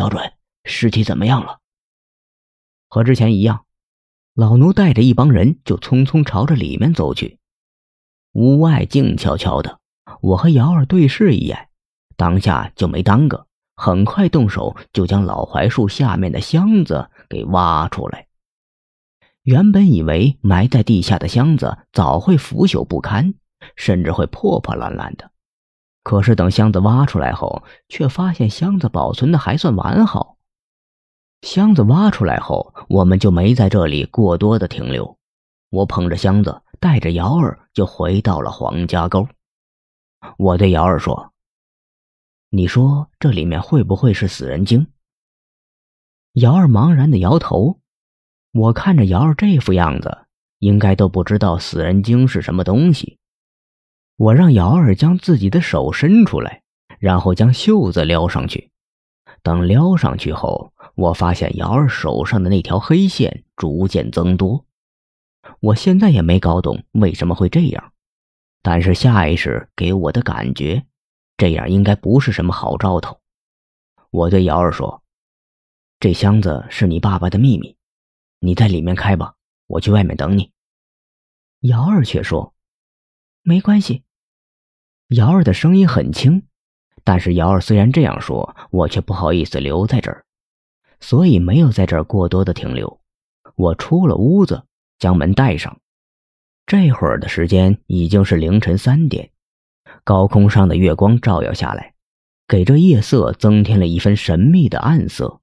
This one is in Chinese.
小准，尸体怎么样了？和之前一样，老奴带着一帮人就匆匆朝着里面走去。屋外静悄悄的，我和瑶儿对视一眼，当下就没耽搁，很快动手就将老槐树下面的箱子给挖出来。原本以为埋在地下的箱子早会腐朽不堪，甚至会破破烂烂的，可是等箱子挖出来后，却发现箱子保存的还算完好。箱子挖出来后，我们就没在这里过多的停留。我捧着箱子，带着瑶儿就回到了黄家沟。我对瑶儿说：“你说这里面会不会是死人精？”瑶儿茫然的摇头。我看着瑶儿这副样子，应该都不知道死人精是什么东西。我让瑶儿将自己的手伸出来，然后将袖子撩上去。等撩上去后，我发现瑶儿手上的那条黑线逐渐增多。我现在也没搞懂为什么会这样，但是下意识给我的感觉，这样应该不是什么好兆头。我对瑶儿说：“这箱子是你爸爸的秘密。”你在里面开吧，我去外面等你。瑶儿却说：“没关系。”瑶儿的声音很轻，但是瑶儿虽然这样说，我却不好意思留在这儿，所以没有在这儿过多的停留。我出了屋子，将门带上。这会儿的时间已经是凌晨三点，高空上的月光照耀下来，给这夜色增添了一分神秘的暗色。